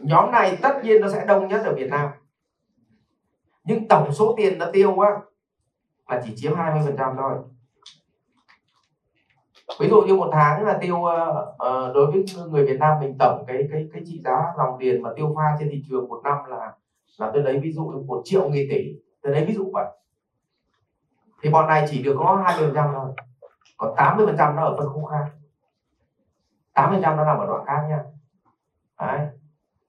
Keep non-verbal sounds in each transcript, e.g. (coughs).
nhóm này tất nhiên nó sẽ đông nhất ở Việt Nam. Nhưng tổng số tiền nó tiêu á là chỉ chiếm 20% thôi. Ví dụ như một tháng là tiêu uh, đối với người Việt Nam mình tổng cái cái cái trị giá dòng tiền mà tiêu pha trên thị trường một năm là là tôi lấy ví dụ một triệu nghìn tỷ. Tôi lấy ví dụ vậy. Thì bọn này chỉ được có 20 phần trăm thôi. Còn 80 phần trăm nó ở phân khúc khác. 80 phần trăm nó nằm ở đoạn khác nha. Đấy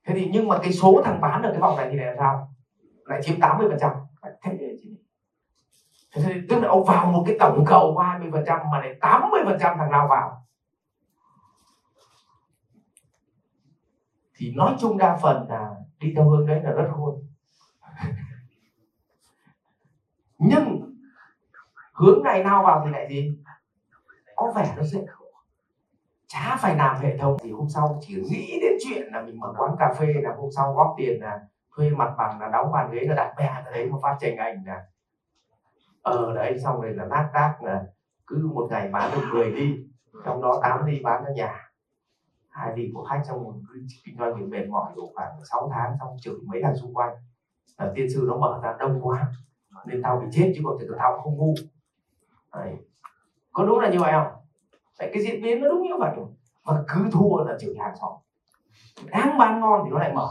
thế thì nhưng mà cái số thằng bán ở cái vòng này thì là sao? Lại chiếm 80 phần trăm. Thế thì tức là ông vào một cái tổng cầu của 20 phần trăm mà lại 80 phần trăm thằng nào vào? Thì nói chung đa phần là đi theo hướng đấy là rất khôn. (laughs) Nhưng hướng này nào vào thì lại gì? Có vẻ nó dễ chả phải làm hệ thống thì hôm sau chỉ nghĩ đến chuyện là mình mở quán cà phê là hôm sau góp tiền là thuê mặt bằng là đóng bàn ghế là đặt bè ở đấy mà phát tranh ảnh là ở ờ, đấy xong rồi là nát tác là cứ một ngày bán được 10 đi trong đó 8 đi bán cho nhà. Hai đi của khách trong một kinh doanh bị mệt mỏi đủ khoảng 6 tháng xong chửi mấy thằng xung quanh. Là tiên sư nó mở ra đông quá nên tao bị chết chứ còn thực tao không ngu. Đấy. có đúng là như vậy không? Đấy, cái diễn biến nó đúng như vậy mà cứ thua là chửi hàng xóm. Đang bán ngon thì nó lại mở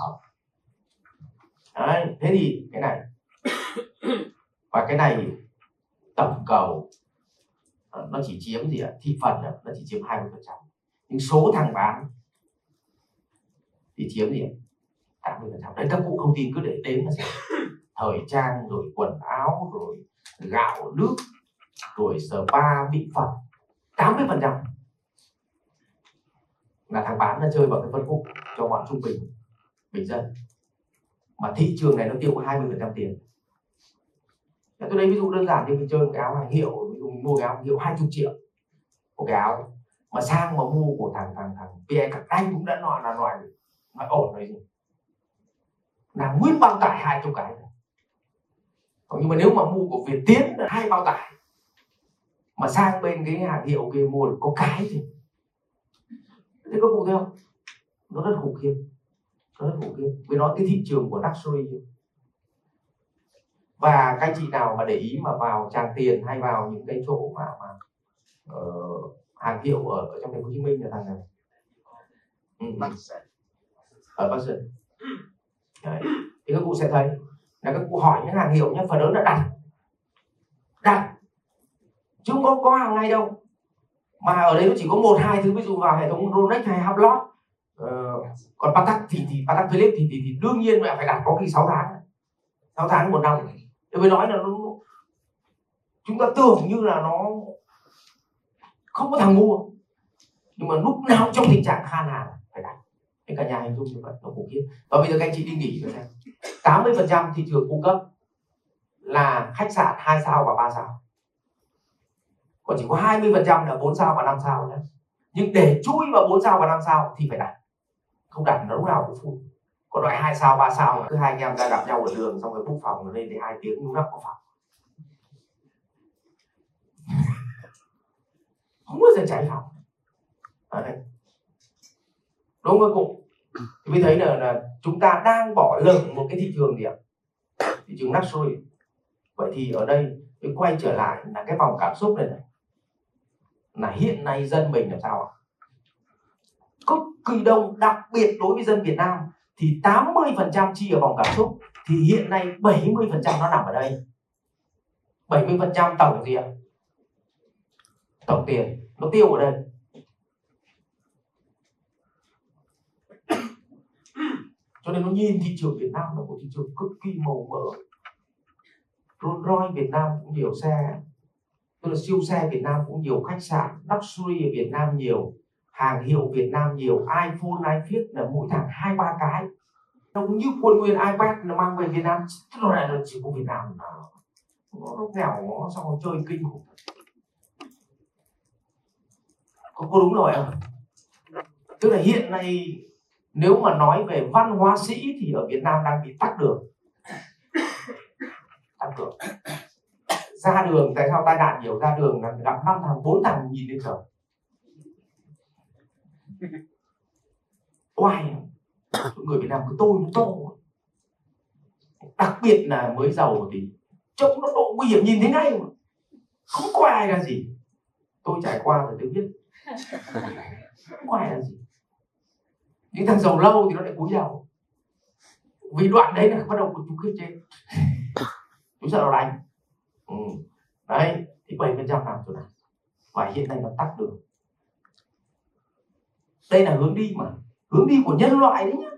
Đấy, thế thì cái này. (coughs) Và cái này tổng cầu ờ, nó chỉ chiếm gì ạ? Thị phần nó chỉ chiếm 20 phần trăm. Nhưng số thằng bán thì chiếm gì ạ? 80 phần trăm. Đấy các cụ không tin cứ để đếm là xem. (coughs) Thời trang rồi quần áo rồi gạo nước rồi spa mỹ phẩm 80 phần trăm. Là thằng bán nó chơi vào cái phân khúc cho bọn trung bình bình dân. Mà thị trường này nó tiêu có 20 phần trăm tiền. Tôi lấy ví dụ đơn giản như mình chơi một cái áo hàng hiệu, ví dụ mình mua cái áo hàng hiệu 20 triệu. Một cái áo mà sang mà mua của thằng thằng thằng PE các anh cũng đã nói là nói nói ổn rồi gì là nguyên bao tải hai chục cái. Còn nhưng mà nếu mà mua của Việt Tiến là hai bao tải mà sang bên cái hàng hiệu kia mua được có cái gì thế có cụ thấy không? Nó rất khủng khiếp. Nó rất khủng khiếp. Vì nó cái thị trường của luxury và các chị nào mà để ý mà vào tràng tiền hay vào những cái chỗ mà mà uh, hàng hiệu ở, ở trong thành phố Hồ Chí Minh là thằng này ừ. ừ. Ờ, ở Bắc Sơn. Đấy. thì các cụ sẽ thấy. Là các cụ hỏi những hàng hiệu nhé. Phần lớn là đặt chứ không có có hàng ngày đâu. Mà ở đấy nó chỉ có một hai thứ ví dụ vào hệ thống Rolex hay Hublot ờ, còn Patek thì thì Patek Philippe thì, thì thì đương nhiên mẹ phải đặt có khi 6 tháng. 6 tháng một năm. Tôi mới nói là nó chúng ta tưởng như là nó không có thằng mua. Nhưng mà lúc nào trong tình trạng khan hàng phải đặt. Cái cả nhà hình dung như vậy nó khủng khiếp. Và bây giờ các anh chị đi nghỉ rồi xem. 80 phần trăm thị trường cung cấp là khách sạn 2 sao và 3 sao còn chỉ có 20 phần trăm là 4 sao và 5 sao nhé. Nhưng để chui vào 4 sao và 5 sao thì phải đặt. Không đặt nó lúc nào cũng full. Còn loại hai sao ba sao là cứ hai anh em ra gặp nhau ở đường xong rồi bút phòng lên thì hai tiếng lúc nào có phòng. (laughs) Không bao giờ cháy phòng. Ở đây. Đúng không cụ thì mới thấy là, là chúng ta đang bỏ lỡ một cái thị trường gì ạ? Thị trường luxury. Vậy thì ở đây mới quay trở lại là cái vòng cảm xúc này, này là hiện nay dân mình làm sao ạ? Cực kỳ đông đặc biệt đối với dân Việt Nam thì 80% chi ở vòng cảm xúc, thì hiện nay 70% nó nằm ở đây. 70% tổng gì ạ? Tổng tiền, nó tiêu ở đây. (coughs) Cho nên nó nhìn thị trường Việt Nam là một thị trường cực kỳ màu mỡ. Rolls Royce Việt Nam cũng nhiều xe tức là siêu xe Việt Nam cũng nhiều khách sạn luxury ở Việt Nam nhiều hàng hiệu Việt Nam nhiều iPhone iPad là mỗi thằng hai ba cái. Nó cũng như quân nguyên iPad nó mang về Việt Nam tức là là chỉ có Việt Nam nó, nó nghèo nó xong rồi chơi kinh khủng. Có, có đúng rồi không? Tức là hiện nay nếu mà nói về văn hóa sĩ thì ở Việt Nam đang bị tắt đường. Tắt đường ra đường, tại sao tai nạn nhiều? Ra đường là gặp năm thằng, bốn thằng nhìn lên trời. Oai người Việt Nam cứ tôi nó to. Đặc biệt là mới giàu thì trông nó độ nguy hiểm nhìn thấy ngay mà. Không có ai là gì. Tôi trải qua rồi tôi biết. Không có ai là gì. Những thằng giàu lâu thì nó lại cúi đầu. Vì đoạn đấy là bắt đầu chúng khiếp trên chúng sợ nó đánh ừ. đấy, thì bảy phần trăm làm chỗ này và hiện nay nó tắt đường. Đây là hướng đi mà. Hướng đi của nhân loại đấy nhá.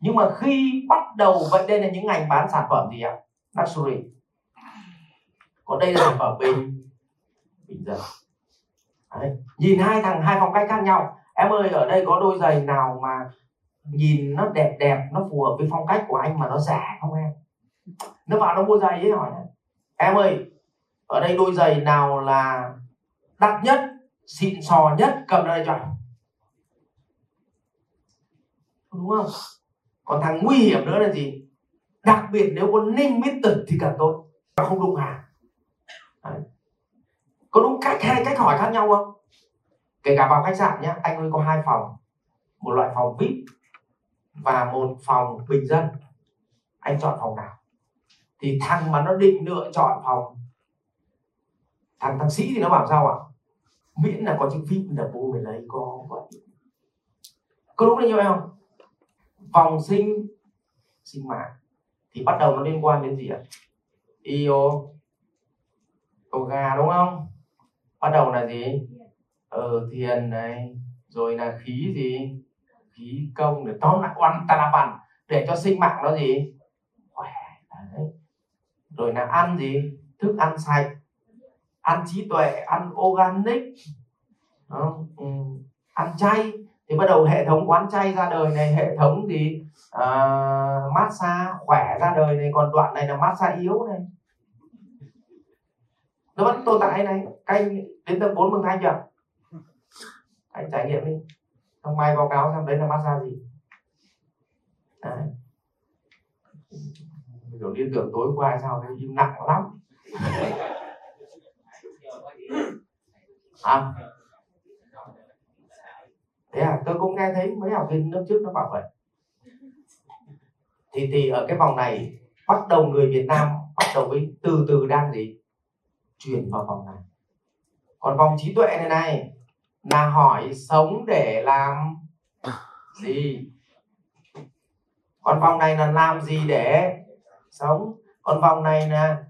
Nhưng mà khi bắt đầu, vậy đây là những ngành bán sản phẩm gì ạ? Luxury. Còn đây là sản phẩm bình. Bình dân đấy. nhìn hai thằng, hai phong cách khác nhau. Em ơi, ở đây có đôi giày nào mà nhìn nó đẹp đẹp, nó phù hợp với phong cách của anh mà nó rẻ không em? Nó vào nó mua giày ấy, hỏi này em ơi, ở đây đôi giày nào là đắt nhất, xịn sò nhất, cầm đây cho anh. Đúng không? Còn thằng nguy hiểm nữa là gì? Đặc biệt nếu có ninh tật thì càng tốt. Không đụng hàng. Đấy. có đúng cách hay cách hỏi khác nhau không? Kể cả vào khách sạn nhé anh ơi có hai phòng. Một loại phòng vip và một phòng bình dân. Anh chọn phòng nào? Thì thằng mà nó định lựa chọn phòng, thằng thằng sĩ thì nó bảo sao ạ? Miễn là có chữ vip là bố mày lấy, có vậy có đúng là như vậy không? Vòng sinh sinh mạng. Thì bắt đầu nó liên quan đến gì ạ? Io yoga đúng không? Bắt đầu là gì? Ờ thiền này. Rồi là khí gì? Khí công để tóm lại oan ta văn để cho sinh mạng nó gì rồi là ăn gì? Thức ăn sạch. Ăn trí tuệ ăn organic. Đó. Ừ. ăn chay. Thì bắt đầu hệ thống quán chay ra đời này hệ thống gì à, massage khỏe ra đời này. Còn đoạn này là massage yếu này. Nó vẫn tồn tại này. Canh đến tầng 4 mừng thanh chưa anh trải nghiệm đi. Xong mai báo cáo xem đấy là massage gì. Đấy kiểu liên tưởng tối qua sao thấy im nặng lắm. À. Thế à tôi cũng nghe thấy mấy học viên lớp trước nó bảo vậy. Thì thì ở cái vòng này, bắt đầu người Việt Nam bắt đầu với từ từ đang gì? Chuyển vào vòng này. Còn vòng trí tuệ này này, là hỏi sống để làm gì? Còn vòng này là làm gì để sống? Còn vòng này là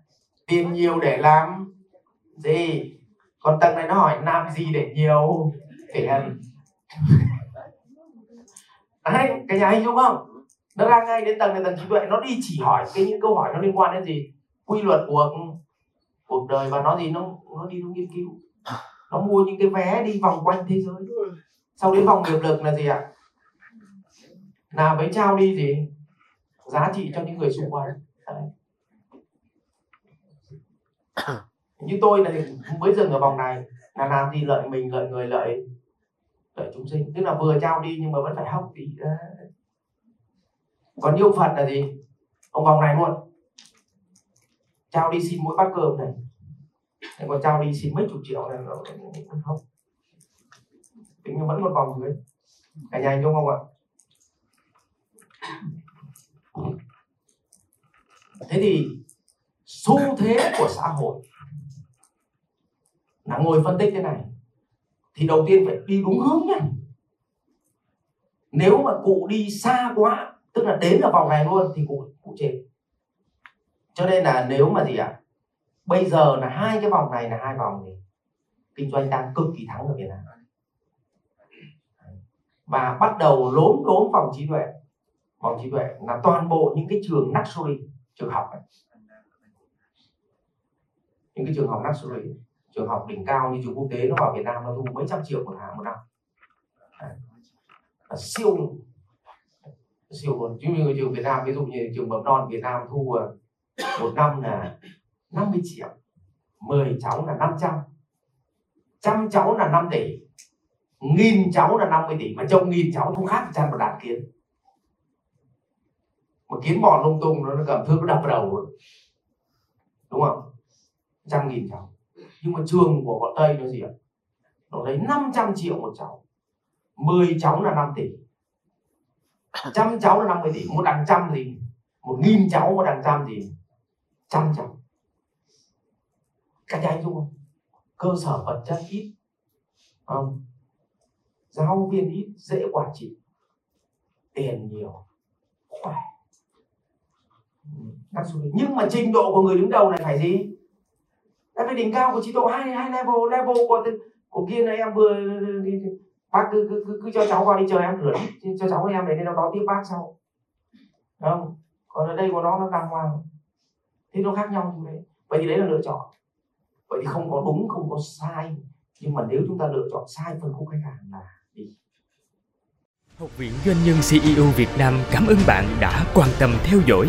tiền nhiều để làm gì? Còn tầng này nó hỏi làm gì để nhiều? Tiền ừ. đấy, cái nhà hình đúng không? Nó ra ngay đến tầng này, tầng trí tuệ, nó đi chỉ hỏi cái những câu hỏi nó liên quan đến gì? Quy luật của cuộc đời và nó gì? Nó nó đi nó nghiên cứu. Nó mua những cái vé đi vòng quanh thế giới. Sau đến vòng nghiệp lực là gì ạ? Là với trao đi gì giá trị cho những người xung quanh. Đấy. (coughs) như tôi là mới dừng ở vòng này là làm gì lợi mình lợi người lợi lợi chúng sinh. Tức là vừa trao đi nhưng mà vẫn phải học tí. Còn yêu phật là gì? Ông vòng này luôn. Trao đi xin mỗi bát cơm này. Thế còn trao đi xin mấy chục triệu này nó không tính vẫn một vòng dưới. Cả nhà anh đúng không ạ thế thì xu thế của xã hội là ngồi phân tích thế này thì đầu tiên phải đi đúng hướng nhé nếu mà cụ đi xa quá tức là đến ở vòng này luôn thì cụ cụ chết cho nên là nếu mà gì ạ? À, bây giờ là hai cái vòng này là hai vòng thì kinh doanh đang cực kỳ thắng ở Việt Nam. Và bắt đầu lốn đốn vòng trí tuệ bằng trí tuệ là toàn bộ những cái trường luxury trường học ấy. những cái trường học luxury trường học đỉnh cao như trường quốc tế nó vào Việt Nam nó thu mấy trăm triệu một tháng một năm. Là siêu. Siêu luôn. Chứ như trường Việt Nam, ví dụ như trường mầm non Việt Nam thu à, một năm là 50 triệu 10 cháu là 500 trăm. Cháu là 5 tỷ, nghìn cháu là 50 tỷ, mà trong nghìn cháu không khác chăn một đàn kiến một kiến bò lung tung nó cầm thước nó đập vào đầu đúng không? Trăm nghìn cháu. Nhưng mà trường của bọn tây nó gì ạ? Nó lấy 500 triệu một cháu. 10 cháu là 5 tỷ. Trăm cháu là 50 tỷ. Một đằng trăm gì một nghìn cháu, một đằng trăm gì trăm cháu. Các anh đúng không? Cơ sở vật chất ít. Không. Giáo viên ít, dễ quản trị. Tiền nhiều. Khỏe nhưng mà trình độ của người đứng đầu này phải gì? Đã phải đỉnh cao của trình độ hai hai level level của của kia này em vừa bác cứ cứ, cứ, cứ cho cháu qua đi chơi em cửa cho cháu em để nó đón tiếp bác sau. Không? Còn ở đây của nó nó đàng hoàng. Thì nó khác nhau như thế. Vậy thì đấy là lựa chọn. Vậy thì không có đúng không có sai. Nhưng mà nếu chúng ta lựa chọn sai phân khúc khách hàng là đi. Học viện Doanh nhân CEO Việt Nam cảm ơn bạn đã quan tâm theo dõi.